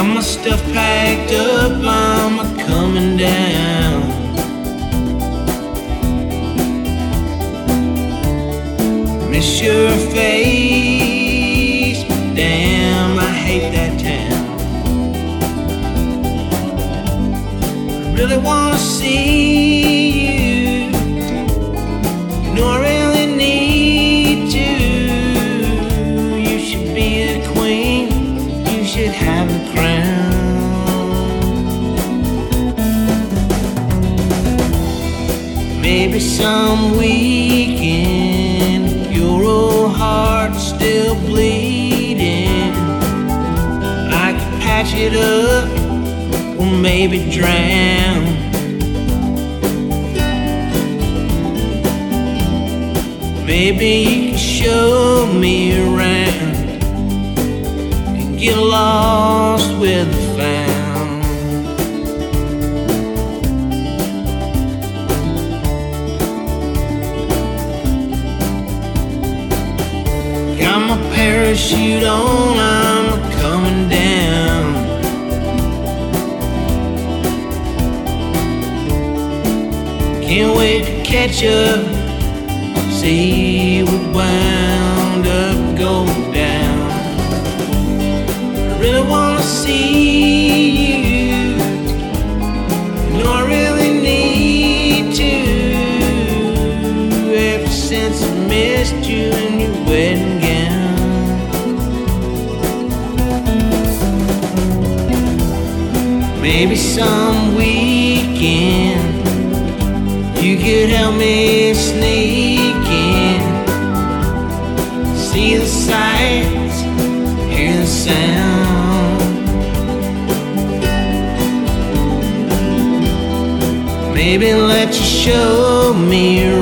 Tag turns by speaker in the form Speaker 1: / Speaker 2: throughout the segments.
Speaker 1: Got my stuff packed up, I'm a coming down. Miss your face, but damn, I hate that town. I really wanna see Maybe some weekend, your old heart's still bleeding. I could patch it up, or maybe drown. Maybe you can show me around and get lost with the found. Parachute on, I'm coming down. Can't wait to catch up, see what wound up going down. I really wanna see you. You know I really need to. Ever since I missed you in your wedding Maybe some weekend you could help me sneak in, see the sights, hear the sound. Maybe let you show me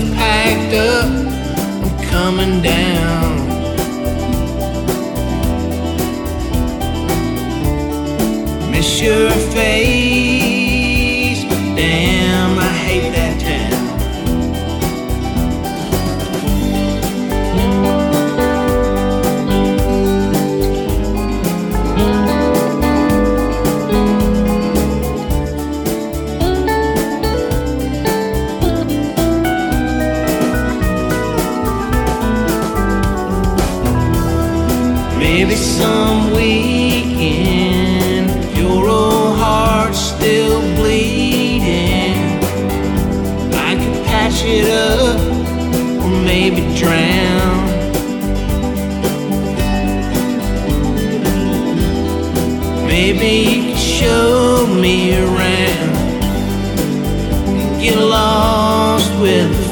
Speaker 1: packed up, I'm coming down. Miss your face, Maybe some weekend, your old heart's still bleeding. I could patch it up, or maybe drown. Maybe you can show me around and get lost with